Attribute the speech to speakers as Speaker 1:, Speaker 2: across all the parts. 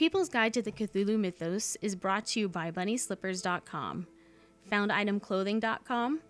Speaker 1: People's Guide to the Cthulhu Mythos is brought to you by BunnySlippers.com, FoundItemClothing.com.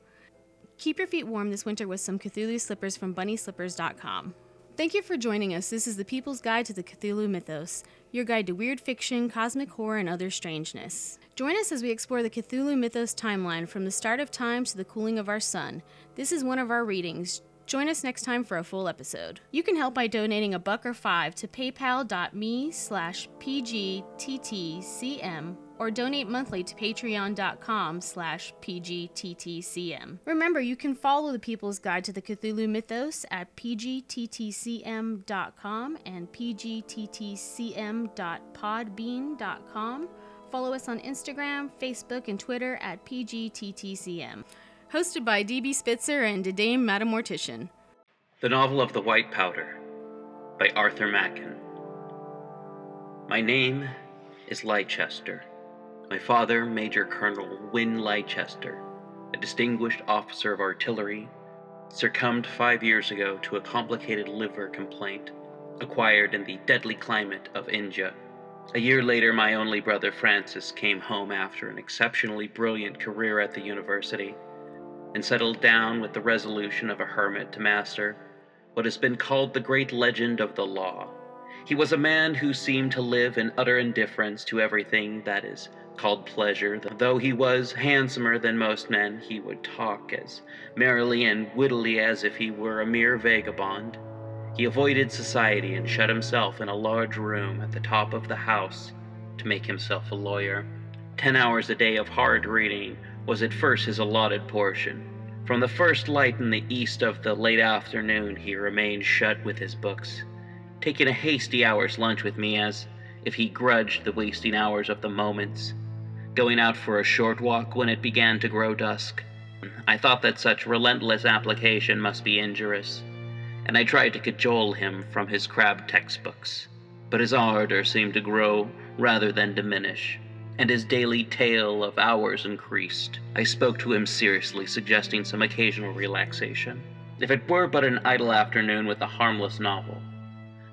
Speaker 1: Keep your feet warm this winter with some Cthulhu slippers from BunnySlippers.com. Thank you for joining us. This is the People's Guide to the Cthulhu Mythos, your guide to weird fiction, cosmic horror, and other strangeness. Join us as we explore the Cthulhu Mythos timeline from the start of time to the cooling of our sun. This is one of our readings. Join us next time for a full episode. You can help by donating a buck or five to paypal.me slash pgttcm or donate monthly to patreon.com slash pgttcm. Remember, you can follow the People's Guide to the Cthulhu Mythos at pgttcm.com and pgttcm.podbean.com. Follow us on Instagram, Facebook, and Twitter at pgttcm. Hosted by DB Spitzer and Dame Metamortician.
Speaker 2: The Novel of the White Powder by Arthur Machen. My name is Leicester. My father, Major Colonel Wynne Leicester, a distinguished officer of artillery, succumbed five years ago to a complicated liver complaint acquired in the deadly climate of India. A year later, my only brother Francis came home after an exceptionally brilliant career at the university and settled down with the resolution of a hermit to master what has been called the great legend of the law. He was a man who seemed to live in utter indifference to everything that is called pleasure. Though he was handsomer than most men, he would talk as merrily and wittily as if he were a mere vagabond. He avoided society and shut himself in a large room at the top of the house to make himself a lawyer. Ten hours a day of hard reading was at first his allotted portion. From the first light in the east of the late afternoon, he remained shut with his books, taking a hasty hour's lunch with me as if he grudged the wasting hours of the moments going out for a short walk when it began to grow dusk. I thought that such relentless application must be injurious, and I tried to cajole him from his crab textbooks. But his ardor seemed to grow rather than diminish, and his daily tale of hours increased. I spoke to him seriously, suggesting some occasional relaxation, if it were but an idle afternoon with a harmless novel.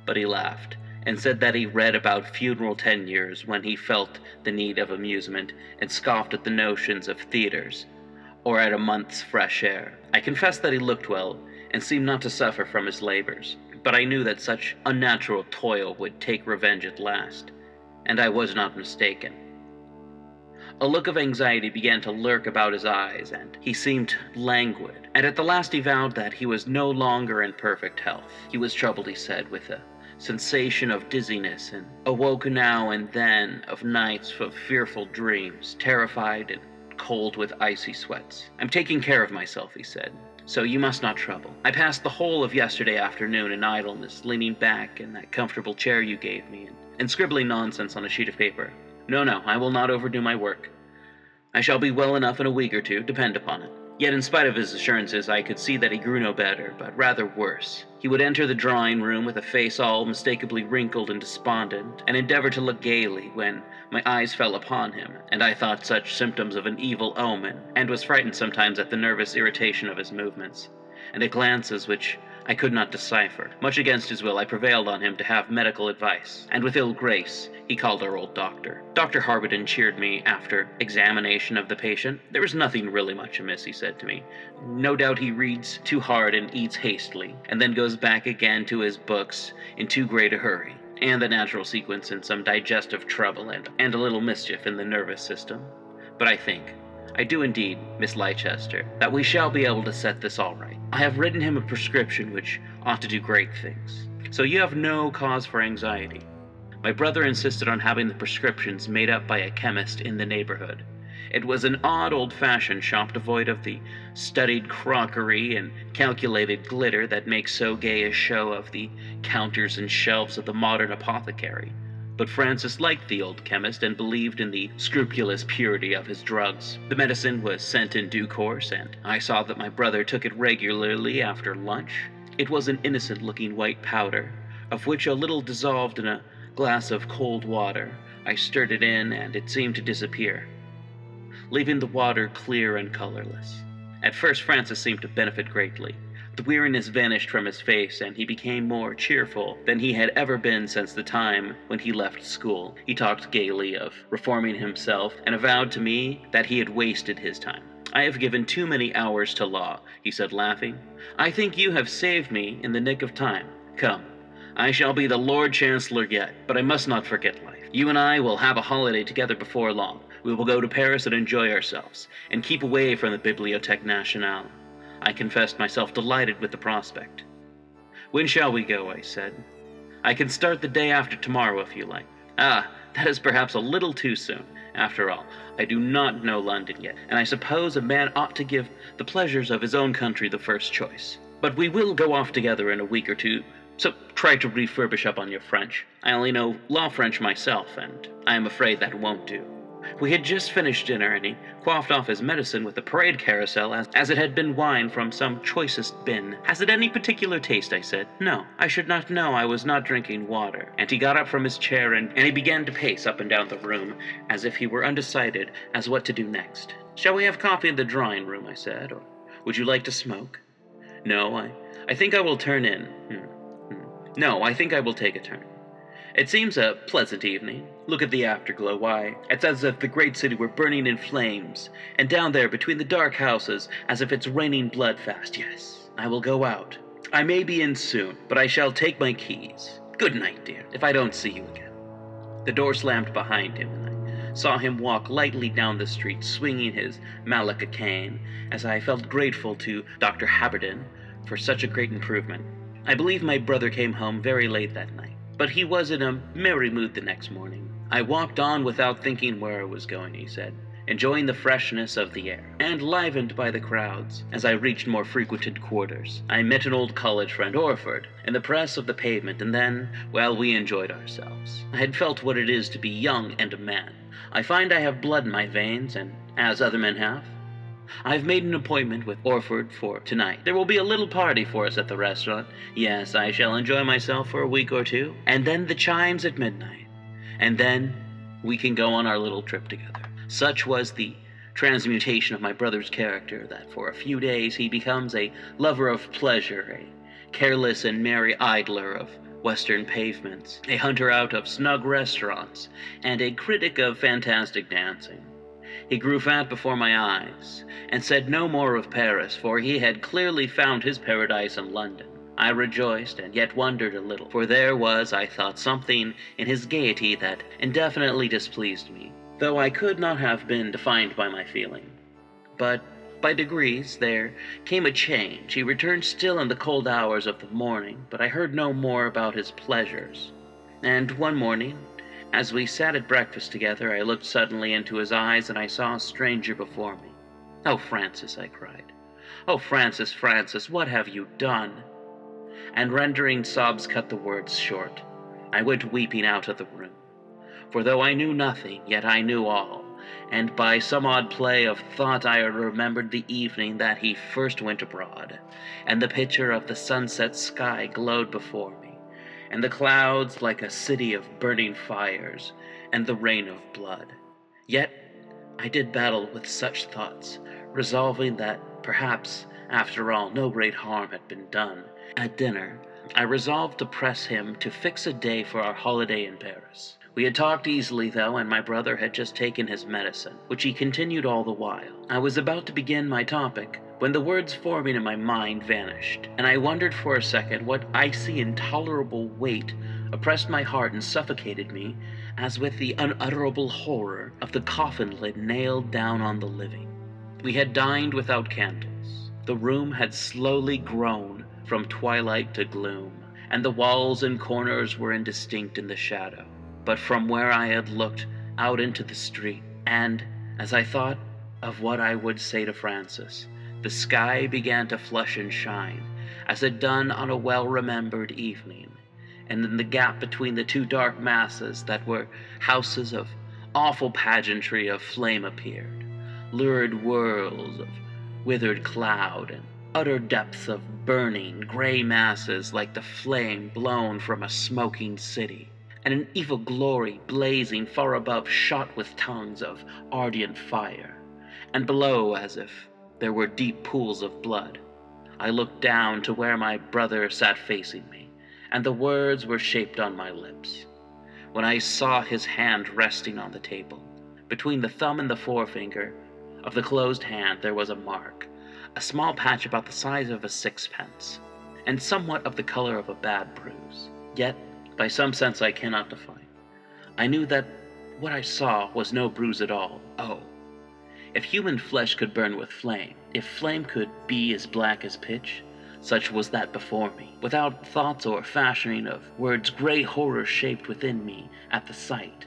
Speaker 2: But he laughed and said that he read about feudal tenures when he felt the need of amusement, and scoffed at the notions of theaters, or at a month's fresh air. I confess that he looked well, and seemed not to suffer from his labors, but I knew that such unnatural toil would take revenge at last, and I was not mistaken. A look of anxiety began to lurk about his eyes, and he seemed languid, and at the last he vowed that he was no longer in perfect health. He was troubled, he said, with a sensation of dizziness, and awoke now and then of nights of fearful dreams, terrified and cold with icy sweats. I'm taking care of myself, he said, so you must not trouble. I passed the whole of yesterday afternoon in idleness, leaning back in that comfortable chair you gave me, and, and scribbling nonsense on a sheet of paper. No, no, I will not overdo my work. I shall be well enough in a week or two, depend upon it. Yet, in spite of his assurances, I could see that he grew no better, but rather worse. He would enter the drawing room with a face all mistakably wrinkled and despondent, and endeavor to look gaily when my eyes fell upon him, and I thought such symptoms of an evil omen, and was frightened sometimes at the nervous irritation of his movements, and at glances which I could not decipher. Much against his will, I prevailed on him to have medical advice, and with ill grace, he called our old doctor. Dr. Haberden cheered me after examination of the patient. There is nothing really much amiss, he said to me. No doubt he reads too hard and eats hastily, and then goes back again to his books in too great a hurry and the natural sequence in some digestive trouble and, and a little mischief in the nervous system. But I think, I do indeed, Miss Leicester, that we shall be able to set this all right. I have written him a prescription which ought to do great things. So you have no cause for anxiety. My brother insisted on having the prescriptions made up by a chemist in the neighborhood. It was an odd old fashioned shop devoid of the studied crockery and calculated glitter that makes so gay a show of the counters and shelves of the modern apothecary. But Francis liked the old chemist and believed in the scrupulous purity of his drugs. The medicine was sent in due course, and I saw that my brother took it regularly after lunch. It was an innocent looking white powder, of which a little dissolved in a glass of cold water. I stirred it in, and it seemed to disappear, leaving the water clear and colorless. At first, Francis seemed to benefit greatly, The weariness vanished from his face, and he became more cheerful than he had ever been since the time when he left school. He talked gaily of reforming himself, and avowed to me that he had wasted his time. I have given too many hours to law, he said, laughing. I think you have saved me in the nick of time. Come, I shall be the Lord Chancellor yet, but I must not forget life. You and I will have a holiday together before long. We will go to Paris and enjoy ourselves, and keep away from the Bibliothèque Nationale. I confessed myself delighted with the prospect. When shall we go? I said. I can start the day after tomorrow if you like. Ah, that is perhaps a little too soon. After all, I do not know London yet, and I suppose a man ought to give the pleasures of his own country the first choice. But we will go off together in a week or two, so try to refurbish up on your French. I only know law French myself, and I am afraid that won't do. We had just finished dinner, and he quaffed off his medicine with a parade carousel as, as it had been wine from some choicest bin. Has it any particular taste? I said. No, I should not know I was not drinking water. And he got up from his chair and, and he began to pace up and down the room as if he were undecided as what to do next. Shall we have coffee in the drawing room? I said, or would you like to smoke? No, I, I think I will turn in. Hmm. Hmm. No, I think I will take a turn. It seems a pleasant evening. Look at the afterglow. Why, it's as if the great city were burning in flames, and down there between the dark houses, as if it's raining blood fast. Yes, I will go out. I may be in soon, but I shall take my keys. Good night, dear, if I don't see you again. The door slammed behind him, and I saw him walk lightly down the street, swinging his malacca cane, as I felt grateful to Dr. Haberden for such a great improvement. I believe my brother came home very late that night but he was in a merry mood the next morning. I walked on without thinking where I was going, he said, enjoying the freshness of the air, and livened by the crowds. As I reached more frequented quarters, I met an old college friend, Orford, in the press of the pavement, and then, well, we enjoyed ourselves. I had felt what it is to be young and a man. I find I have blood in my veins, and as other men have, I've made an appointment with Orford for tonight. There will be a little party for us at the restaurant. Yes, I shall enjoy myself for a week or two. And then the chimes at midnight. And then we can go on our little trip together. Such was the transmutation of my brother's character that for a few days he becomes a lover of pleasure, a careless and merry idler of western pavements, a hunter out of snug restaurants, and a critic of fantastic dancing. He grew fat before my eyes, and said no more of Paris, for he had clearly found his paradise in London. I rejoiced, and yet wondered a little, for there was, I thought, something in his gaiety that indefinitely displeased me, though I could not have been defined by my feeling. But by degrees there came a change. He returned still in the cold hours of the morning, but I heard no more about his pleasures. And one morning, as we sat at breakfast together, I looked suddenly into his eyes and I saw a stranger before me. Oh, Francis, I cried. Oh, Francis, Francis, what have you done? And rendering sobs cut the words short, I went weeping out of the room. For though I knew nothing, yet I knew all, and by some odd play of thought I remembered the evening that he first went abroad, and the picture of the sunset sky glowed before me and the clouds like a city of burning fires, and the rain of blood. Yet I did battle with such thoughts, resolving that perhaps, after all, no great harm had been done. At dinner, I resolved to press him to fix a day for our holiday in Paris. We had talked easily, though, and my brother had just taken his medicine, which he continued all the while. I was about to begin my topic when the words forming in my mind vanished, and I wondered for a second what icy, intolerable weight oppressed my heart and suffocated me, as with the unutterable horror of the coffin lid nailed down on the living. We had dined without candles. The room had slowly grown from twilight to gloom, and the walls and corners were indistinct in the shadow. But from where I had looked out into the street, and as I thought of what I would say to Francis, the sky began to flush and shine, as it done on a well remembered evening, and in the gap between the two dark masses that were houses of awful pageantry of flame appeared, lurid whirls of withered cloud, and utter depths of burning gray masses like the flame blown from a smoking city, and an evil glory blazing far above shot with tongues of ardent fire, and below as if there were deep pools of blood. I looked down to where my brother sat facing me, and the words were shaped on my lips. When I saw his hand resting on the table, between the thumb and the forefinger of the closed hand there was a mark, a small patch about the size of a sixpence, and somewhat of the color of a bad bruise. Yet, by some sense I cannot define, I knew that what I saw was no bruise at all. Oh, if human flesh could burn with flame, if flame could be as black as pitch, such was that before me, without thoughts or fashioning of words, grey horror shaped within me at the sight,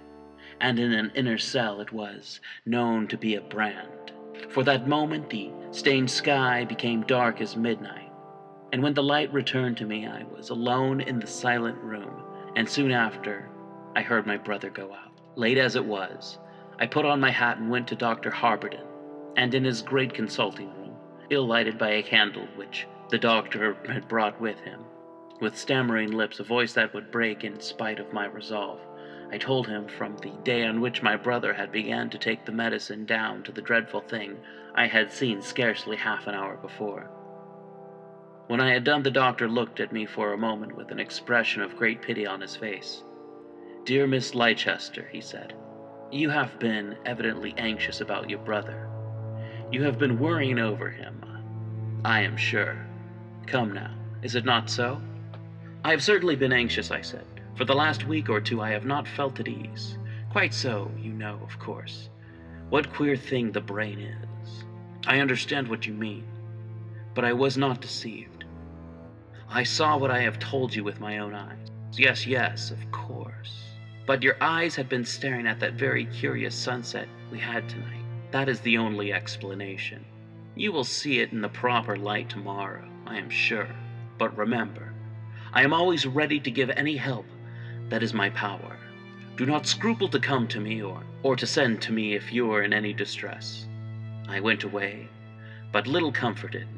Speaker 2: and in an inner cell it was known to be a brand. For that moment the stained sky became dark as midnight, and when the light returned to me, I was alone in the silent room, and soon after I heard my brother go out. Late as it was, I put on my hat and went to Dr. Haberden, and in his great consulting room, ill lighted by a candle which the doctor had brought with him, with stammering lips, a voice that would break in spite of my resolve, I told him from the day on which my brother had begun to take the medicine down to the dreadful thing I had seen scarcely half an hour before. When I had done, the doctor looked at me for a moment with an expression of great pity on his face. Dear Miss Leicester, he said, you have been evidently anxious about your brother. You have been worrying over him, I am sure. Come now, is it not so? I have certainly been anxious, I said. For the last week or two I have not felt at ease. Quite so, you know, of course. What queer thing the brain is. I understand what you mean, but I was not deceived. I saw what I have told you with my own eyes. Yes, yes, of course. But your eyes had been staring at that very curious sunset we had tonight. That is the only explanation. You will see it in the proper light tomorrow, I am sure. But remember, I am always ready to give any help that is my power. Do not scruple to come to me or, or to send to me if you are in any distress. I went away, but little comforted,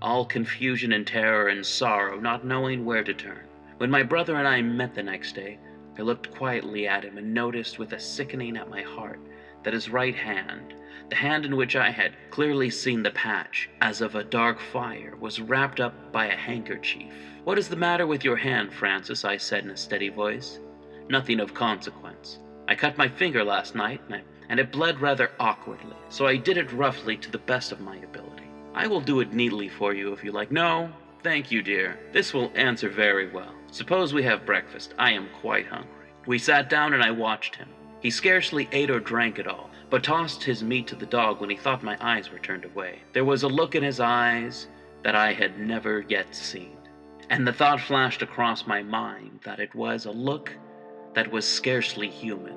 Speaker 2: all confusion and terror and sorrow, not knowing where to turn. When my brother and I met the next day, I looked quietly at him and noticed with a sickening at my heart that his right hand, the hand in which I had clearly seen the patch, as of a dark fire, was wrapped up by a handkerchief. What is the matter with your hand, Francis? I said in a steady voice. Nothing of consequence. I cut my finger last night, and it bled rather awkwardly, so I did it roughly to the best of my ability. I will do it neatly for you if you like. No, thank you, dear. This will answer very well. Suppose we have breakfast. I am quite hungry. We sat down and I watched him. He scarcely ate or drank at all, but tossed his meat to the dog when he thought my eyes were turned away. There was a look in his eyes that I had never yet seen, and the thought flashed across my mind that it was a look that was scarcely human.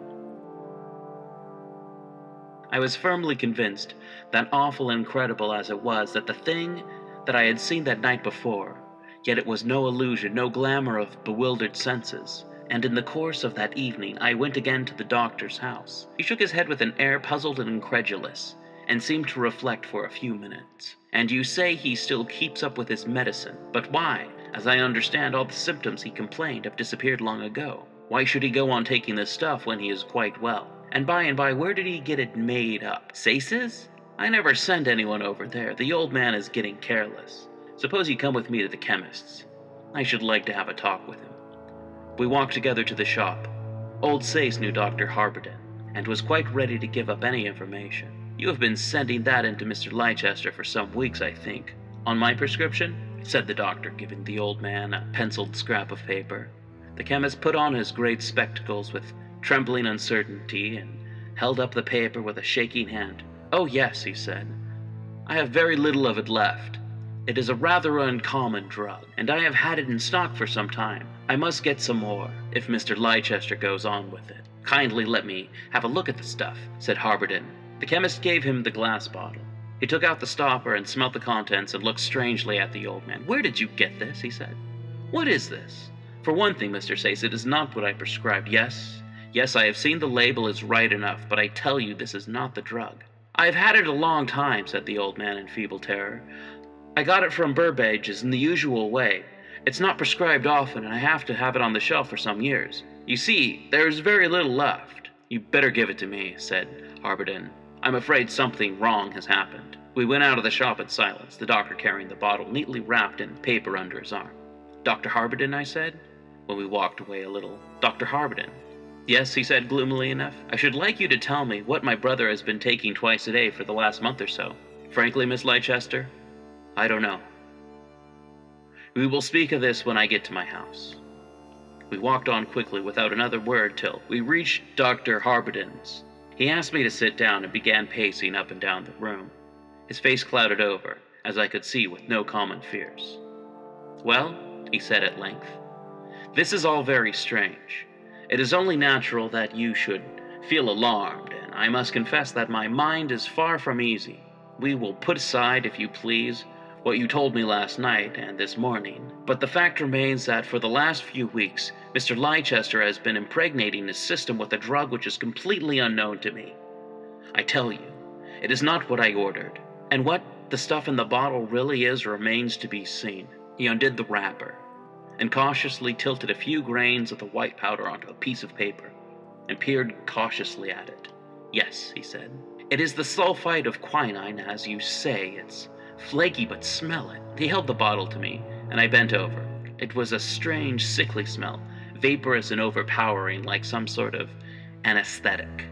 Speaker 2: I was firmly convinced, that awful incredible as it was, that the thing that I had seen that night before Yet it was no illusion, no glamour of bewildered senses. And in the course of that evening, I went again to the doctor's house. He shook his head with an air puzzled and incredulous, and seemed to reflect for a few minutes. And you say he still keeps up with his medicine, but why? As I understand, all the symptoms he complained have disappeared long ago. Why should he go on taking this stuff when he is quite well? And by and by, where did he get it made up? Sayce's? I never send anyone over there. The old man is getting careless. Suppose you come with me to the chemist's. I should like to have a talk with him. We walked together to the shop. Old Sayce knew Dr. Haberden, and was quite ready to give up any information. You have been sending that into Mr. Leicester for some weeks, I think. On my prescription? Said the doctor, giving the old man a penciled scrap of paper. The chemist put on his great spectacles with trembling uncertainty and held up the paper with a shaking hand. Oh, yes, he said. I have very little of it left. It is a rather uncommon drug, and I have had it in stock for some time. I must get some more, if Mr. Leicester goes on with it. Kindly let me have a look at the stuff, said Haberden. The chemist gave him the glass bottle. He took out the stopper and smelt the contents and looked strangely at the old man. Where did you get this? he said. What is this? For one thing, Mr. Sayce, it is not what I prescribed. Yes, yes, I have seen the label is right enough, but I tell you this is not the drug. I have had it a long time, said the old man in feeble terror. I got it from Burbage's in the usual way. It's not prescribed often, and I have to have it on the shelf for some years. You see, there is very little left. You better give it to me, said Haberden. I'm afraid something wrong has happened. We went out of the shop in silence, the doctor carrying the bottle neatly wrapped in paper under his arm. Dr. Haberden, I said, when we walked away a little. Dr. Haberden. Yes, he said gloomily enough. I should like you to tell me what my brother has been taking twice a day for the last month or so. Frankly, Miss Leicester, I don't know. We will speak of this when I get to my house. We walked on quickly without another word till we reached Dr. Haberden's. He asked me to sit down and began pacing up and down the room. His face clouded over, as I could see with no common fears. Well, he said at length, this is all very strange. It is only natural that you should feel alarmed, and I must confess that my mind is far from easy. We will put aside, if you please, what you told me last night and this morning, but the fact remains that for the last few weeks, Mr. Leicester has been impregnating his system with a drug which is completely unknown to me. I tell you, it is not what I ordered, and what the stuff in the bottle really is remains to be seen. He undid the wrapper and cautiously tilted a few grains of the white powder onto a piece of paper and peered cautiously at it. Yes, he said. It is the sulfite of quinine, as you say. It's Flaky, but smell it. He held the bottle to me, and I bent over. It was a strange, sickly smell, vaporous and overpowering, like some sort of anesthetic.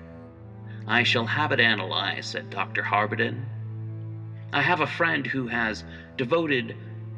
Speaker 2: I shall have it analyzed, said Dr. Haberden. I have a friend who has devoted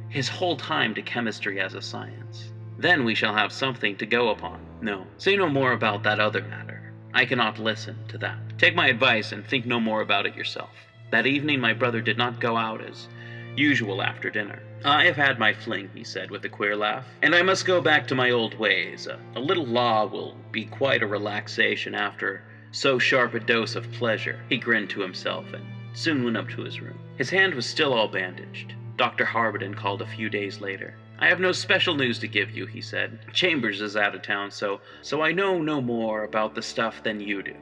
Speaker 2: his whole time to chemistry as a science. Then we shall have something to go upon. No, say no more about that other matter. I cannot listen to that. Take my advice and think no more about it yourself. That evening, my brother did not go out as usual after dinner. I have had my fling, he said with a queer laugh, and I must go back to my old ways. A, a little law will be quite a relaxation after so sharp a dose of pleasure. He grinned to himself and soon went up to his room. His hand was still all bandaged. Dr. Haberden called a few days later. I have no special news to give you, he said. Chambers is out of town, so so I know no more about the stuff than you do.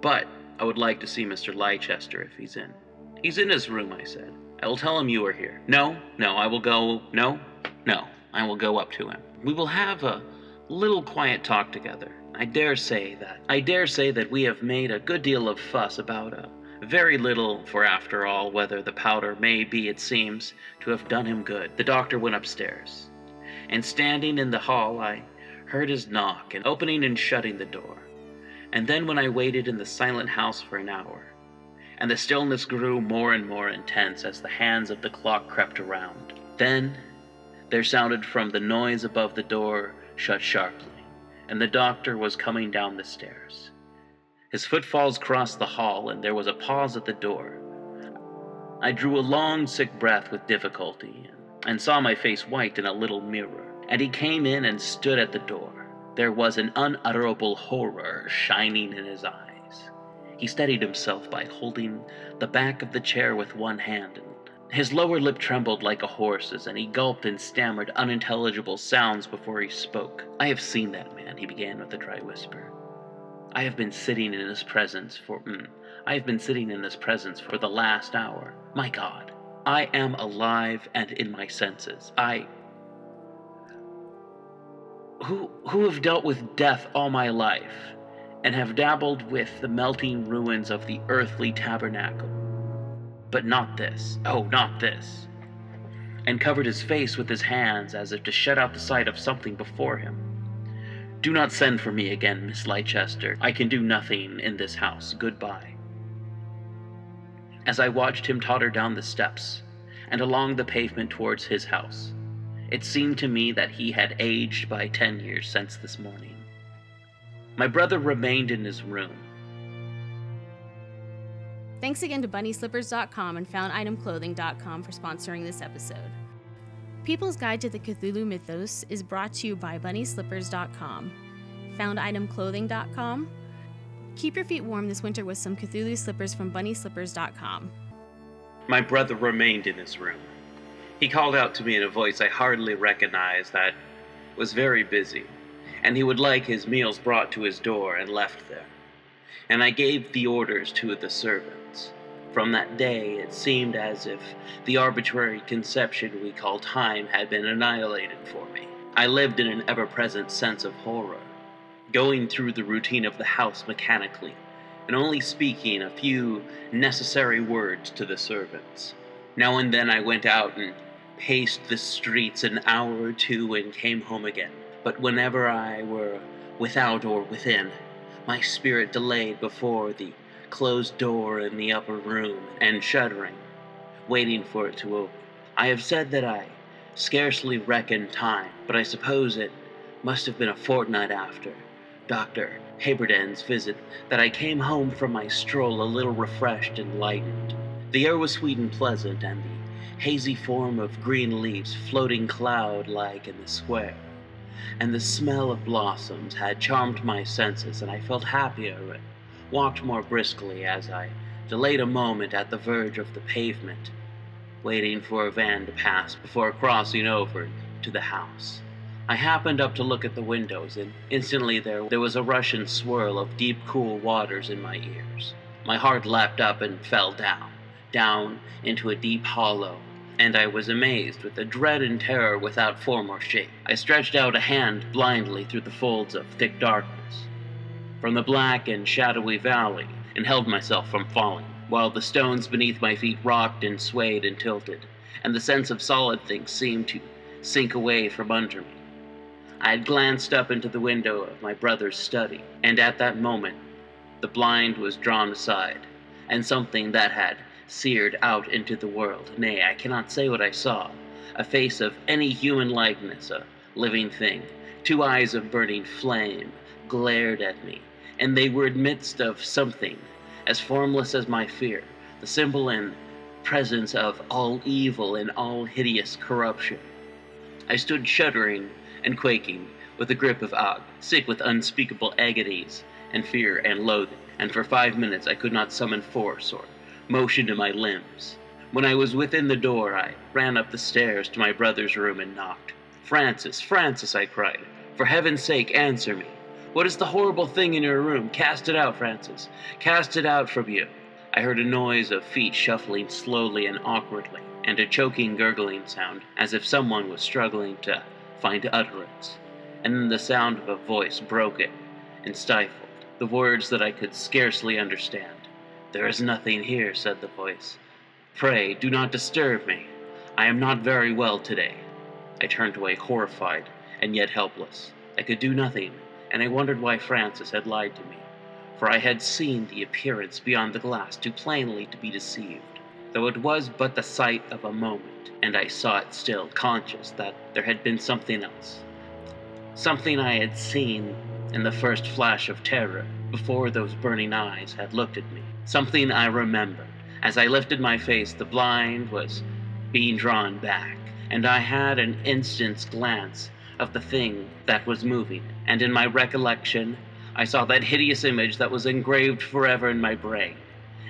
Speaker 2: But I would like to see Mr. Leicester if he's in. He's in his room, I said. I will tell him you are here. No, no, I will go. No, no, I will go up to him. We will have a little quiet talk together. I dare say that. I dare say that we have made a good deal of fuss about a very little, for after all, whether the powder may be, it seems, to have done him good. The doctor went upstairs, and standing in the hall, I heard his knock and opening and shutting the door. And then, when I waited in the silent house for an hour, and the stillness grew more and more intense as the hands of the clock crept around. Then there sounded from the noise above the door shut sharply, and the doctor was coming down the stairs. His footfalls crossed the hall, and there was a pause at the door. I drew a long, sick breath with difficulty, and saw my face white in a little mirror. And he came in and stood at the door. There was an unutterable horror shining in his eyes. He steadied himself by holding the back of the chair with one hand. and His lower lip trembled like a horse's, and he gulped and stammered unintelligible sounds before he spoke. I have seen that man, he began with a dry whisper. I have been sitting in his presence for. Mm, I have been sitting in his presence for the last hour. My God, I am alive and in my senses. I. Who, who have dealt with death all my life and have dabbled with the melting ruins of the earthly tabernacle. But not this, oh, not this. And covered his face with his hands as if to shut out the sight of something before him. Do not send for me again, Miss Leicester. I can do nothing in this house. Goodbye. As I watched him totter down the steps and along the pavement towards his house, it seemed to me that he had aged by ten years since this morning. My brother remained in his room.
Speaker 1: Thanks again to BunnySlippers.com and FoundItemClothing.com for sponsoring this episode. People's Guide to the Cthulhu Mythos is brought to you by BunnySlippers.com, FoundItemClothing.com. Keep your feet warm this winter with some Cthulhu slippers from BunnySlippers.com.
Speaker 2: My brother remained in his room. He called out to me in a voice I hardly recognized that was very busy and he would like his meals brought to his door and left there. And I gave the orders to the servants. From that day, it seemed as if the arbitrary conception we call time had been annihilated for me. I lived in an ever present sense of horror, going through the routine of the house mechanically, and only speaking a few necessary words to the servants. Now and then I went out and paced the streets an hour or two and came home again. But whenever I were without or within, my spirit delayed before the closed door in the upper room and shuddering, waiting for it to open. I have said that I scarcely reckoned time, but I suppose it must have been a fortnight after Dr. Haberden's visit that I came home from my stroll a little refreshed and lightened. The air was sweet and pleasant, and the hazy form of green leaves floating cloud like in the square, and the smell of blossoms had charmed my senses, and I felt happier and walked more briskly as I delayed a moment at the verge of the pavement, waiting for a van to pass before crossing over to the house. I happened up to look at the windows, and instantly there, there was a rush and swirl of deep, cool waters in my ears. My heart leapt up and fell down, down into a deep hollow, and I was amazed with a dread and terror without form or shape. I stretched out a hand blindly through the folds of thick darkness from the black and shadowy valley and held myself from falling, while the stones beneath my feet rocked and swayed and tilted, and the sense of solid things seemed to sink away from under me. I had glanced up into the window of my brother's study, and at that moment the blind was drawn aside, and something that had seared out into the world, nay, I cannot say what I saw, a face of any human likeness, a living thing, two eyes of burning flame, glared at me, and they were amidst of something as formless as my fear, the symbol and presence of all evil and all hideous corruption. I stood shuddering and quaking with the grip of Og, sick with unspeakable agonies and fear and loathing, and for five minutes I could not summon force or motion to my limbs. When I was within the door, I ran up the stairs to my brother's room and knocked. Francis, Francis, I cried, for heaven's sake, answer me. What is the horrible thing in your room? Cast it out, Francis. Cast it out from you. I heard a noise of feet shuffling slowly and awkwardly, and a choking gurgling sound, as if someone was struggling to find utterance, and then the sound of a voice broken and stifled, the words that I could scarcely understand. There is nothing here, said the voice. Pray do not disturb me. I am not very well today. I turned away, horrified and yet helpless. I could do nothing, and I wondered why Francis had lied to me, for I had seen the appearance beyond the glass too plainly to be deceived, though it was but the sight of a moment and I saw it still, conscious that there had been something else. Something I had seen in the first flash of terror before those burning eyes had looked at me. Something I remembered. As I lifted my face, the blind was being drawn back, and I had an instant's glance of the thing that was moving, and in my recollection, I saw that hideous image that was engraved forever in my brain.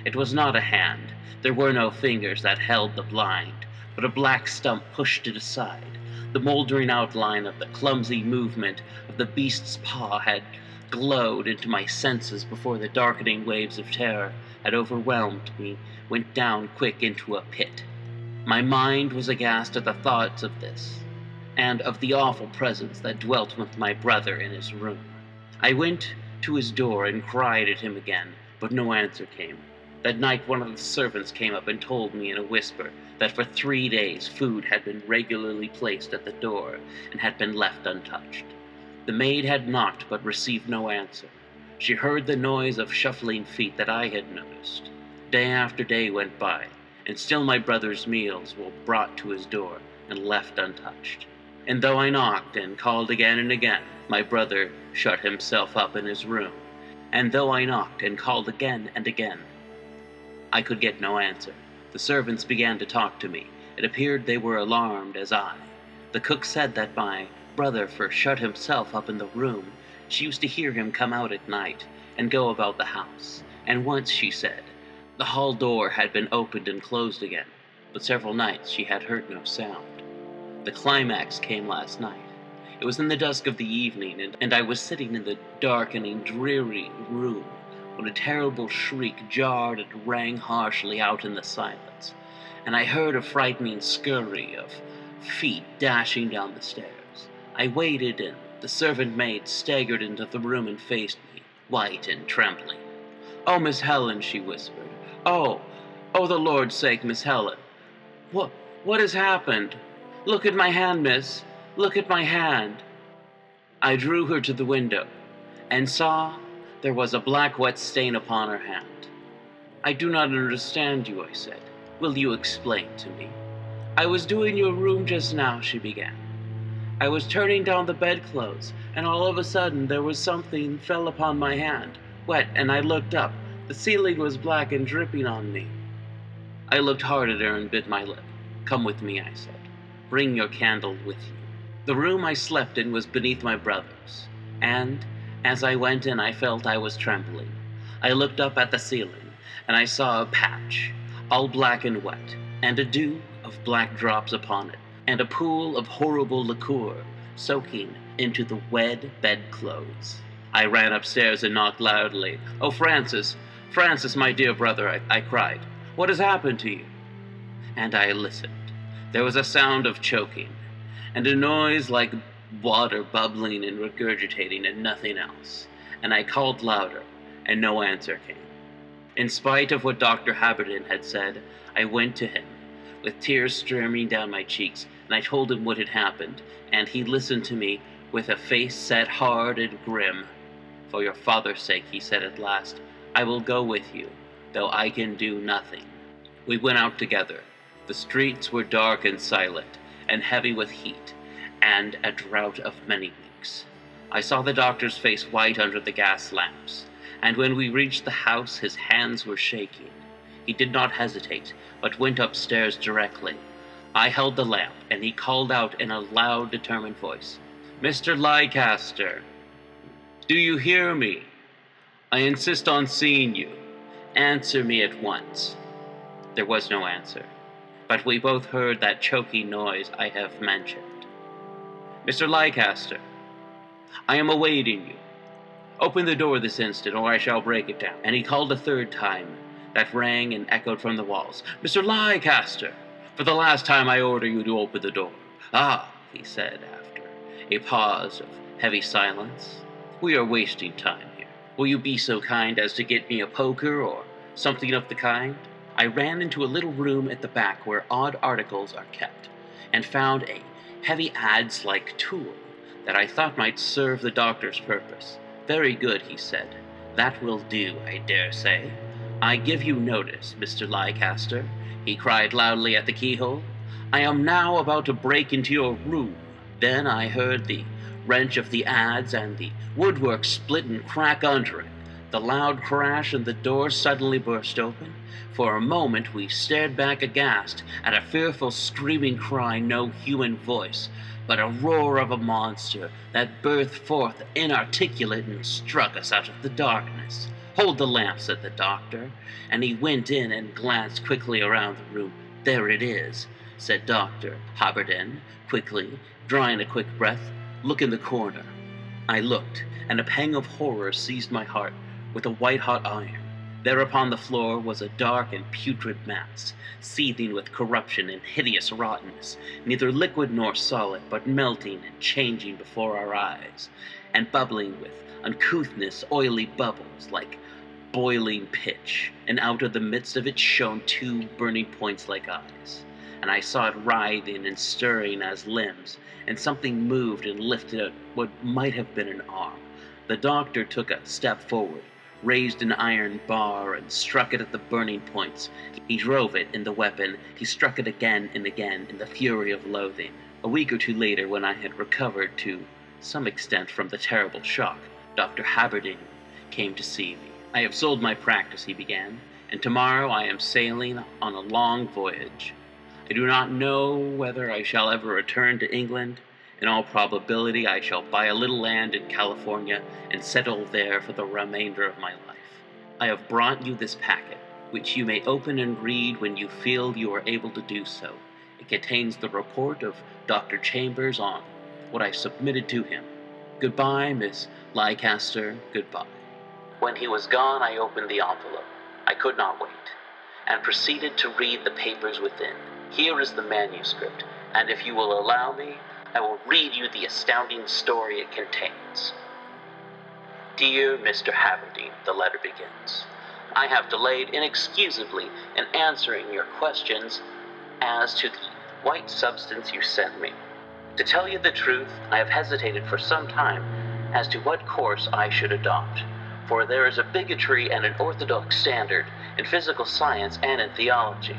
Speaker 2: It was not a hand, there were no fingers that held the blind, but a black stump pushed it aside. The moldering outline of the clumsy movement of the beast's paw had glowed into my senses before the darkening waves of terror had overwhelmed me, went down quick into a pit. My mind was aghast at the thoughts of this, and of the awful presence that dwelt with my brother in his room. I went to his door and cried at him again, but no answer came. That night one of the servants came up and told me in a whisper that for three days food had been regularly placed at the door and had been left untouched. The maid had knocked but received no answer. She heard the noise of shuffling feet that I had noticed. Day after day went by, and still my brother's meals were brought to his door and left untouched. And though I knocked and called again and again, my brother shut himself up in his room. And though I knocked and called again and again, I could get no answer. The servants began to talk to me. It appeared they were alarmed as I. The cook said that my brother first shut himself up in the room. She used to hear him come out at night and go about the house. And once, she said, the hall door had been opened and closed again, but several nights she had heard no sound. The climax came last night. It was in the dusk of the evening, and, and I was sitting in the darkening, dreary room when a terrible shriek jarred and rang harshly out in the silence, and I heard a frightening scurry of feet dashing down the stairs. I waited, and the servant maid staggered into the room and faced me, white and trembling. Oh, Miss Helen, she whispered. Oh, oh, the Lord's sake, Miss Helen. What, what has happened? Look at my hand, miss. Look at my hand. I drew her to the window and saw there was a black wet stain upon her hand. I do not understand you, I said. Will you explain to me? I was doing your room just now, she began. I was turning down the bedclothes, and all of a sudden there was something fell upon my hand, wet, and I looked up. The ceiling was black and dripping on me. I looked hard at her and bit my lip. Come with me, I said. Bring your candle with you. The room I slept in was beneath my brother's, and as I went in, I felt I was trembling. I looked up at the ceiling, and I saw a patch, all black and wet, and a dew of black drops upon it, and a pool of horrible liquor soaking into the wet bedclothes. I ran upstairs and knocked loudly. Oh, Francis, Francis, my dear brother, I, I cried. What has happened to you? And I listened. There was a sound of choking, and a noise like water bubbling and regurgitating, and nothing else. And I called louder, and no answer came. In spite of what Dr. Haberden had said, I went to him, with tears streaming down my cheeks, and I told him what had happened, and he listened to me with a face set hard and grim. For your father's sake, he said at last, I will go with you, though I can do nothing. We went out together. The streets were dark and silent, and heavy with heat, and a drought of many weeks. I saw the doctor's face white under the gas lamps, and when we reached the house, his hands were shaking. He did not hesitate, but went upstairs directly. I held the lamp, and he called out in a loud, determined voice, Mr. Leicester, do you hear me? I insist on seeing you. Answer me at once. There was no answer, but we both heard that choking noise I have mentioned. Mr. Leicester, I am awaiting you. Open the door this instant, or I shall break it down. And he called a third time. That rang and echoed from the walls. Mr. Leicester, for the last time I order you to open the door. Ah, he said after a pause of heavy silence, we are wasting time here. Will you be so kind as to get me a poker or something of the kind? I ran into a little room at the back where odd articles are kept, and found a heavy adze like tool that I thought might serve the doctor's purpose. Very good, he said. That will do, I dare say. I give you notice, Mr. Leicester, he cried loudly at the keyhole. I am now about to break into your room. Then I heard the wrench of the adze and the woodwork split and crack under it. The loud crash and the door suddenly burst open. For a moment we stared back aghast at a fearful screaming cry no human voice, but a roar of a monster that burst forth inarticulate and struck us out of the darkness. Hold the lamp, said the doctor, and he went in and glanced quickly around the room. There it is, said Dr. Haberden, quickly, drawing a quick breath. Look in the corner. I looked, and a pang of horror seized my heart with a white hot iron. There upon the floor was a dark and putrid mass, seething with corruption and hideous rottenness, neither liquid nor solid, but melting and changing before our eyes, and bubbling with uncouthness oily bubbles like boiling pitch, and out of the midst of it shone two burning points like eyes. And I saw it writhing and stirring as limbs, and something moved and lifted what might have been an arm. The doctor took a step forward, raised an iron bar and struck it at the burning points. He drove it in the weapon. He struck it again and again in the fury of loathing. A week or two later, when I had recovered to some extent from the terrible shock, Dr. Haberden came to see me. I have sold my practice, he began, and tomorrow I am sailing on a long voyage. I do not know whether I shall ever return to England. In all probability, I shall buy a little land in California and settle there for the remainder of my life. I have brought you this packet, which you may open and read when you feel you are able to do so. It contains the report of Dr. Chambers on what I submitted to him. Goodbye, Miss Leicester, goodbye. When he was gone, I opened the envelope. I could not wait, and proceeded to read the papers within. Here is the manuscript, and if you will allow me, I will read you the astounding story it contains. Dear Mr. Haberden, the letter begins. I have delayed inexcusably in answering your questions as to the white substance you sent me. To tell you the truth, I have hesitated for some time as to what course I should adopt, for there is a bigotry and an orthodox standard in physical science and in theology,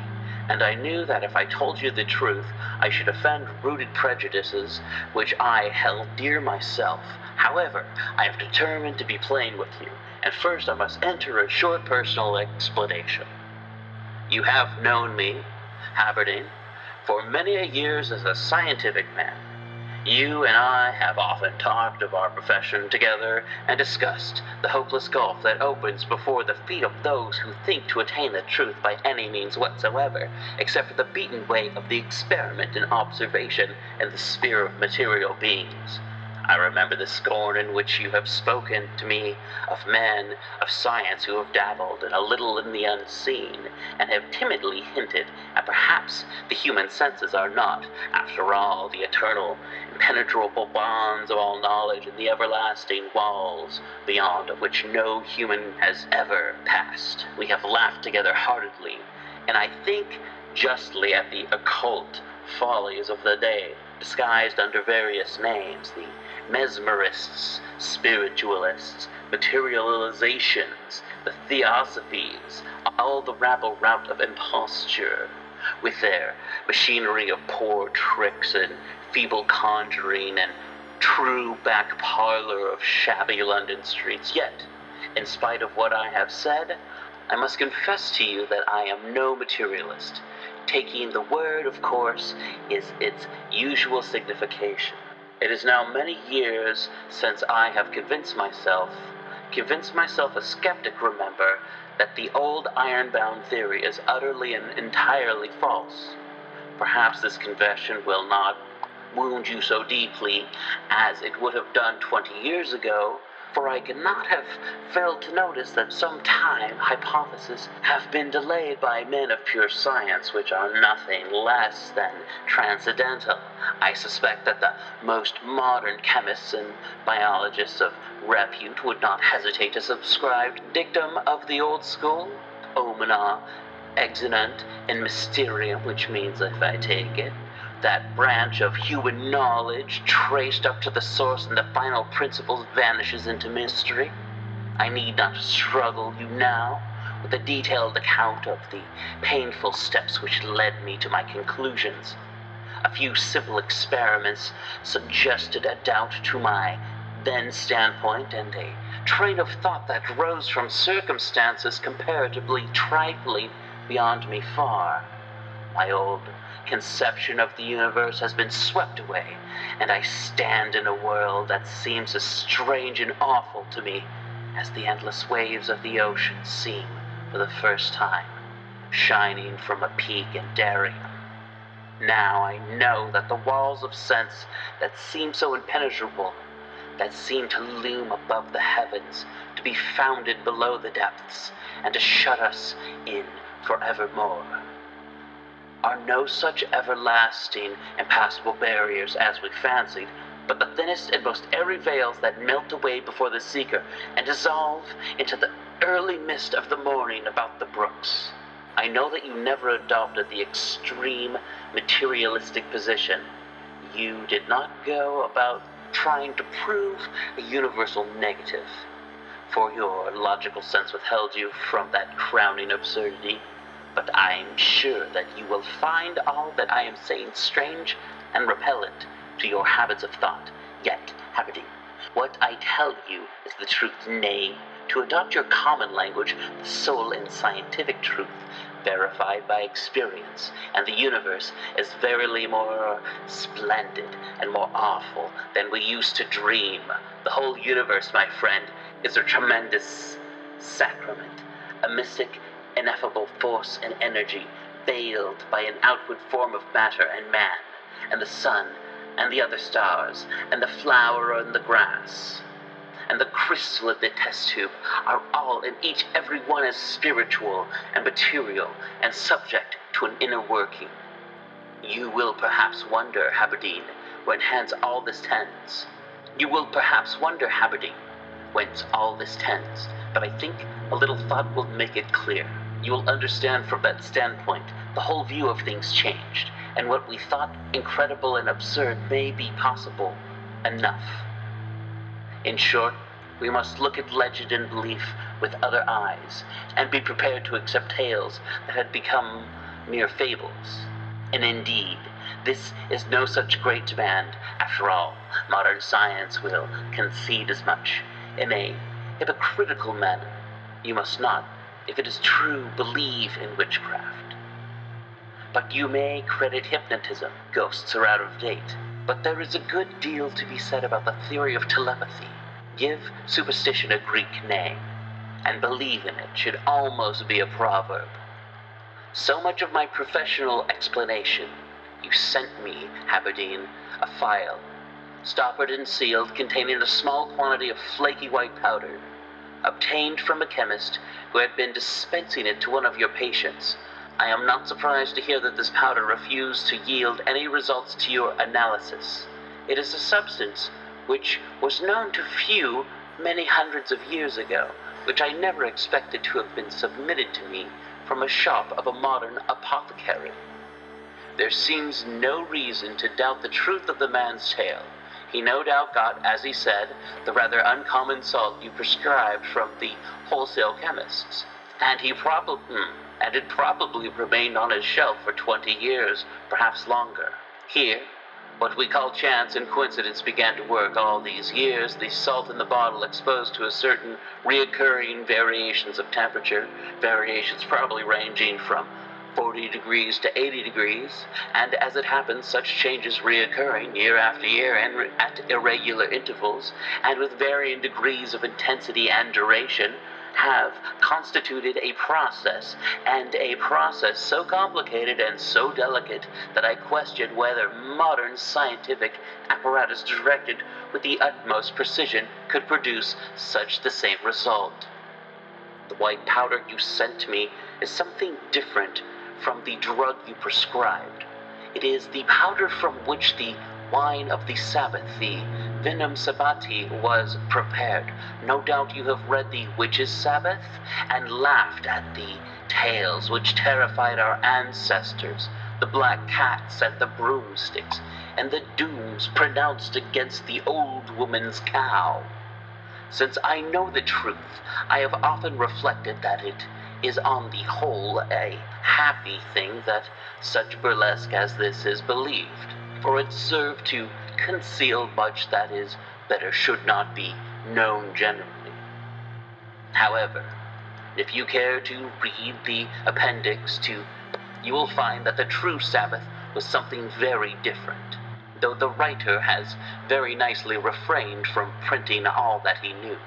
Speaker 2: and I knew that if I told you the truth, I should offend rooted prejudices which I held dear myself. However, I have determined to be plain with you, and first I must enter a short personal explanation. You have known me, Haberden, for many a years as a scientific man. You and I have often talked of our profession together and discussed the hopeless gulf that opens before the feet of those who think to attain the truth by any means whatsoever, except for the beaten way of the experiment and observation in the sphere of material beings. I remember the scorn in which you have spoken to me of men of science who have dabbled a little in the unseen, and have timidly hinted at perhaps the human senses are not, after all, the eternal, impenetrable bonds of all knowledge and the everlasting walls beyond of which no human has ever passed. We have laughed together heartily, and I think justly at the occult follies of the day, disguised under various names, the mesmerists, spiritualists, materializations, the theosophies, all the rabble rout of imposture, with their machinery of poor tricks and feeble conjuring and true back parlor of shabby London streets. Yet, in spite of what I have said, I must confess to you that I am no materialist. Taking the word, of course, is its usual signification. It is now many years since I have convinced myself, convinced myself a skeptic, remember, that the old iron-bound theory is utterly and entirely false. Perhaps this confession will not wound you so deeply as it would have done twenty years ago, for I cannot have failed to notice that some time hypotheses have been delayed by men of pure science which are nothing less than transcendental. I suspect that the most modern chemists and biologists of repute would not hesitate to subscribe to dictum of the old school, omnia exeunt in mysterium, which means, if I take it, that branch of human knowledge traced up to the source and the final principles vanishes into mystery. I need not struggle you now with a detailed account of the painful steps which led me to my conclusions. A few simple experiments suggested a doubt to my then standpoint, and a train of thought that rose from circumstances comparatively trifling beyond me far. My old conception of the universe has been swept away, and I stand in a world that seems as strange and awful to me as the endless waves of the ocean seem for the first time, shining from a peak in Darien. Now I know that the walls of sense that seem so impenetrable, that seem to loom above the heavens, to be founded below the depths, and to shut us in forevermore, are no such everlasting, impassable barriers as we fancied, but the thinnest and most airy veils that melt away before the seeker and dissolve into the early mist of the morning about the brooks. I know that you never adopted the extreme materialistic position. You did not go about trying to prove a universal negative, for your logical sense withheld you from that crowning absurdity but I'm sure that you will find all that I am saying strange and repellent to your habits of thought. Yet, Haberden, what I tell you is the truth, nay, to adopt your common language, the sole and scientific truth, verified by experience, and the universe is verily more splendid and more awful than we used to dream. The whole universe, my friend, is a tremendous sacrament, a mystic ineffable force and energy, veiled by an outward form of matter and man, and the sun, and the other stars, and the flower and the grass, and the crystal in the test tube are all and each every one as spiritual and material and subject to an inner working. You will perhaps wonder, Haberden, when hence all this tends. You will perhaps wonder, Haberden, whence all this tends but I think a little thought will make it clear. You will understand from that standpoint the whole view of things changed, and what we thought incredible and absurd may be possible enough. In short, we must look at legend and belief with other eyes, and be prepared to accept tales that had become mere fables. And indeed, this is no such great demand. After all, modern science will concede as much. In a hypocritical manner, you must not, if it is true, believe in witchcraft. But you may credit hypnotism. Ghosts are out of date. But there is a good deal to be said about the theory of telepathy. Give superstition a Greek name, and believe in it should almost be a proverb. So much of my professional explanation. You sent me, Haberden, a phial, stoppered and sealed, containing a small quantity of flaky white powder, obtained from a chemist who had been dispensing it to one of your patients. I am not surprised to hear that this powder refused to yield any results to your analysis. It is a substance which was known to few many hundreds of years ago, which I never expected to have been submitted to me from a shop of a modern apothecary. There seems no reason to doubt the truth of the man's tale. He no doubt got, as he said, the rather uncommon salt you prescribed from the wholesale chemists, and he probably hmm, and it probably remained on his shelf for twenty years, perhaps longer. Here, what we call chance and coincidence began to work all these years, the salt in the bottle exposed to a certain reoccurring variations of temperature, variations probably ranging from 40 degrees to 80 degrees, and as it happens, such changes reoccurring year after year and at irregular intervals, and with varying degrees of intensity and duration, have constituted a process, and a process so complicated and so delicate that I question whether modern scientific apparatus directed with the utmost precision could produce such the same result. The white powder you sent me is something different from the drug you prescribed. It is the powder from which the wine of the Sabbath, the Vinum Sabbati, was prepared. No doubt you have read the Witches' Sabbath and laughed at the tales which terrified our ancestors, the black cats and the broomsticks, and the dooms pronounced against the old woman's cow. Since I know the truth, I have often reflected that it is on the whole a happy thing that such burlesque as this is believed, for it served to conceal much that is better should not be known generally. However, if you care to read the appendix to, you will find that the true Sabbath was something very different, though the writer has very nicely refrained from printing all that he knew.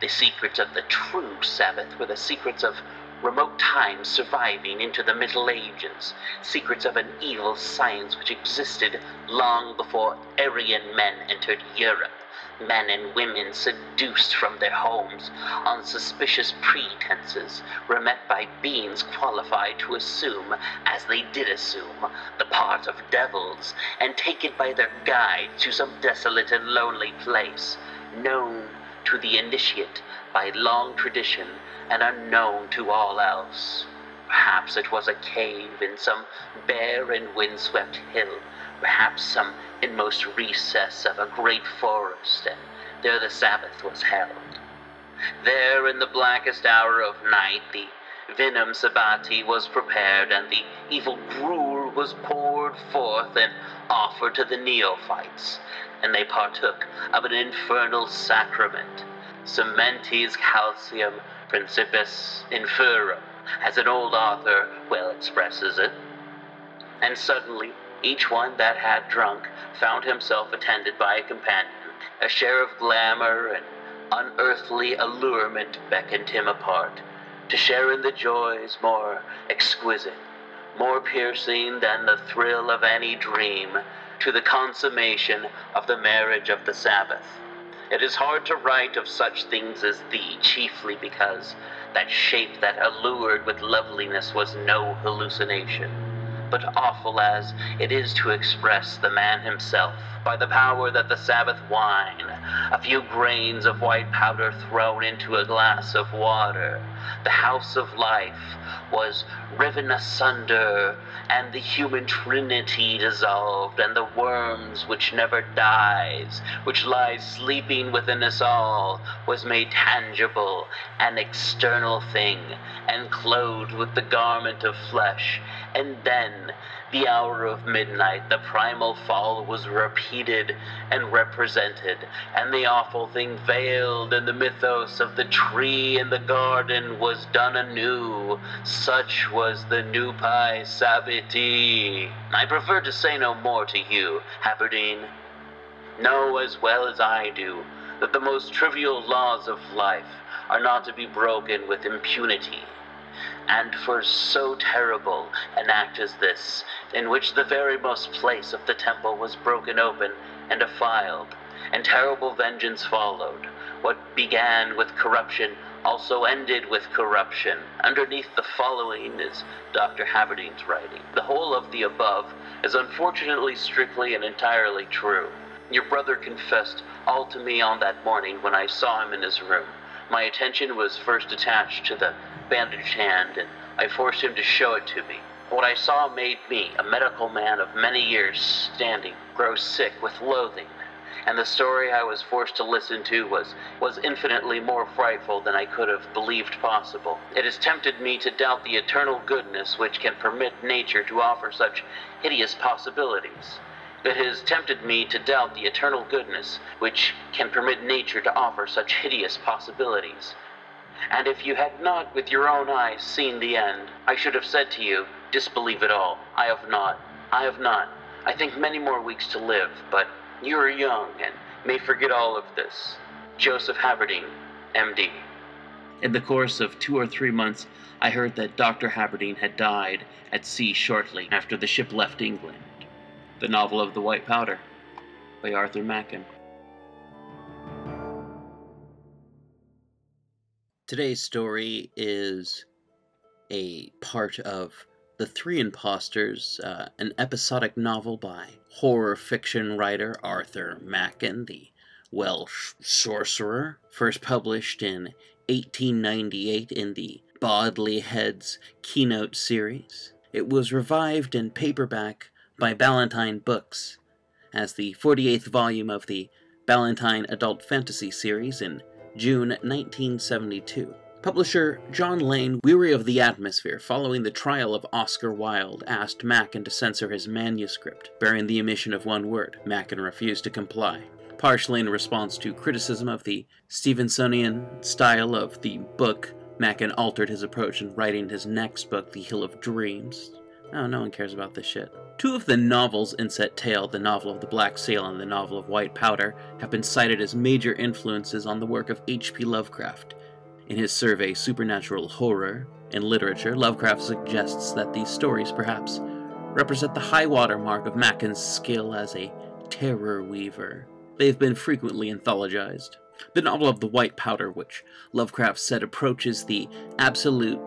Speaker 2: The secrets of the true Sabbath were the secrets of remote times surviving into the Middle Ages, secrets of an evil science which existed long before Aryan men entered Europe. Men and women seduced from their homes on suspicious pretenses were met by beings qualified to assume, as they did assume, the part of devils, and taken by their guide to some desolate and lonely place, known to the initiate by long tradition and unknown to all else. Perhaps it was a cave in some bare and windswept hill, perhaps some inmost recess of a great forest, and there the Sabbath was held. There, in the blackest hour of night, the vinum sabbati was prepared, and the evil gruel was poured forth and offered to the neophytes, and they partook of an infernal sacrament, cementes calcium principis infero, as an old author well expresses it. And suddenly, each one that had drunk found himself attended by a companion. A share of glamour and unearthly allurement beckoned him apart, to share in the joys more exquisite, more piercing than the thrill of any dream, to the consummation of the marriage of the Sabbath. It is hard to write of such things as thee, chiefly because that shape that allured with loveliness was no hallucination. But awful as it is to express the man himself. By the power that the Sabbath wine, a few grains of white powder thrown into a glass of water, the house of life was riven asunder, and the human trinity dissolved, and the worms which never dies, which lies sleeping within us all, was made tangible, an external thing, and clothed with the garment of flesh. And then, the hour of midnight, the primal fall was repeated and represented, and the awful thing veiled in the mythos of the tree in the garden was done anew. Such was the new Nupai Sabiti. I prefer to say no more to you, Haberden. Know as well as I do that the most trivial laws of life are not to be broken with impunity. And for so terrible an act as this, in which the very most place of the temple was broken open and defiled, and terrible vengeance followed, what began with corruption also ended with corruption. Underneath the following is Dr. Haberden's writing. The whole of the above is unfortunately strictly and entirely true. Your brother confessed all to me on that morning when I saw him in his room. My attention was first attached to the bandaged hand, and I forced him to show it to me. What I saw made me, a medical man of many years standing, grow sick with loathing, and the story I was forced to listen to was, was infinitely more frightful than I could have believed possible. It has tempted me to doubt the eternal goodness which can permit nature to offer such hideous possibilities. It has tempted me to doubt the eternal goodness which can permit nature to offer such hideous possibilities. And if you had not with your own eyes seen the end, I should have said to you, disbelieve it all. I have not. I have not. I think many more weeks to live, but you are young and may forget all of this. Joseph Haberden, MD. In the course of two or three months, I heard that Dr. Haberden had died at sea shortly after the ship left England. The Novel of the White Powder by Arthur Machen. Today's story is a part of The Three Imposters, uh, an episodic novel by horror fiction writer Arthur Machen, the Welsh sorcerer, first published in 1898 in the Bodley Heads Keynote series. It was revived in paperback by Ballantine Books as the 48th volume of the Ballantine Adult Fantasy series in June 1972. Publisher John Lane, weary of the atmosphere following the trial of Oscar Wilde, asked Machen to censor his manuscript, bearing the omission of one word. Machen refused to comply. Partially in response to criticism of the Stevensonian style of the book, Machen altered his approach in writing his next book, The Hill of Dreams. Oh, no one cares about this shit. Two of the novels in Set Tale, the novel of the Black Seal and the novel of White Powder, have been cited as major influences on the work of H.P. Lovecraft. In his survey, Supernatural Horror in Literature, Lovecraft suggests that these stories, perhaps, represent the high water mark of Machen's skill as a terror weaver. They've been frequently anthologized. The novel of the White Powder, which Lovecraft said approaches the absolute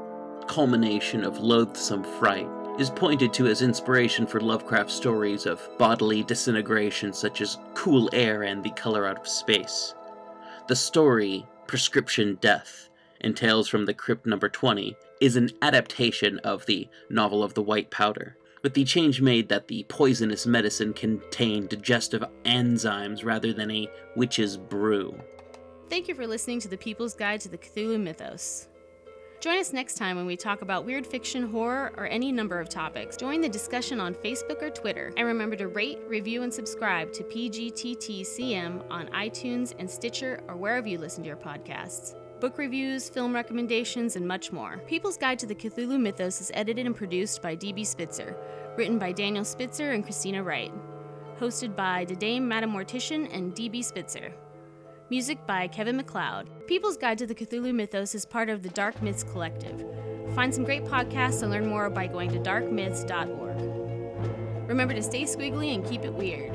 Speaker 2: culmination of loathsome fright, is pointed to as inspiration for Lovecraft's stories of bodily disintegration such as Cool Air and The Color Out of Space. The story, Prescription Death, in Tales from the Crypt number 20 is an adaptation of the novel of the White Powder, with the change made that the poisonous medicine contained digestive enzymes rather than a witch's brew.
Speaker 1: Thank you for listening to the People's Guide to the Cthulhu Mythos. Join us next time when we talk about weird fiction, horror, or any number of topics. Join the discussion on Facebook or Twitter. And remember to rate, review, and subscribe to PGTTCM on iTunes and Stitcher or wherever you listen to your podcasts book reviews, film recommendations, and much more. People's Guide to the Cthulhu Mythos is edited and produced by D.B. Spitzer, written by Daniel Spitzer and Christina Wright, hosted by Dame Madam Mortician and D.B. Spitzer. Music by Kevin MacLeod. People's Guide to the Cthulhu Mythos is part of the Dark Myths Collective. Find some great podcasts and learn more by going to darkmyths.org. Remember to stay squiggly and keep it weird.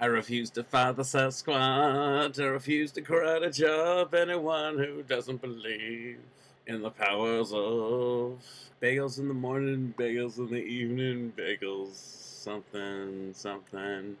Speaker 2: I refuse to the Sasquatch. I refuse to to job anyone who doesn't believe in the powers of bagels in the morning, bagels in the evening, bagels something something.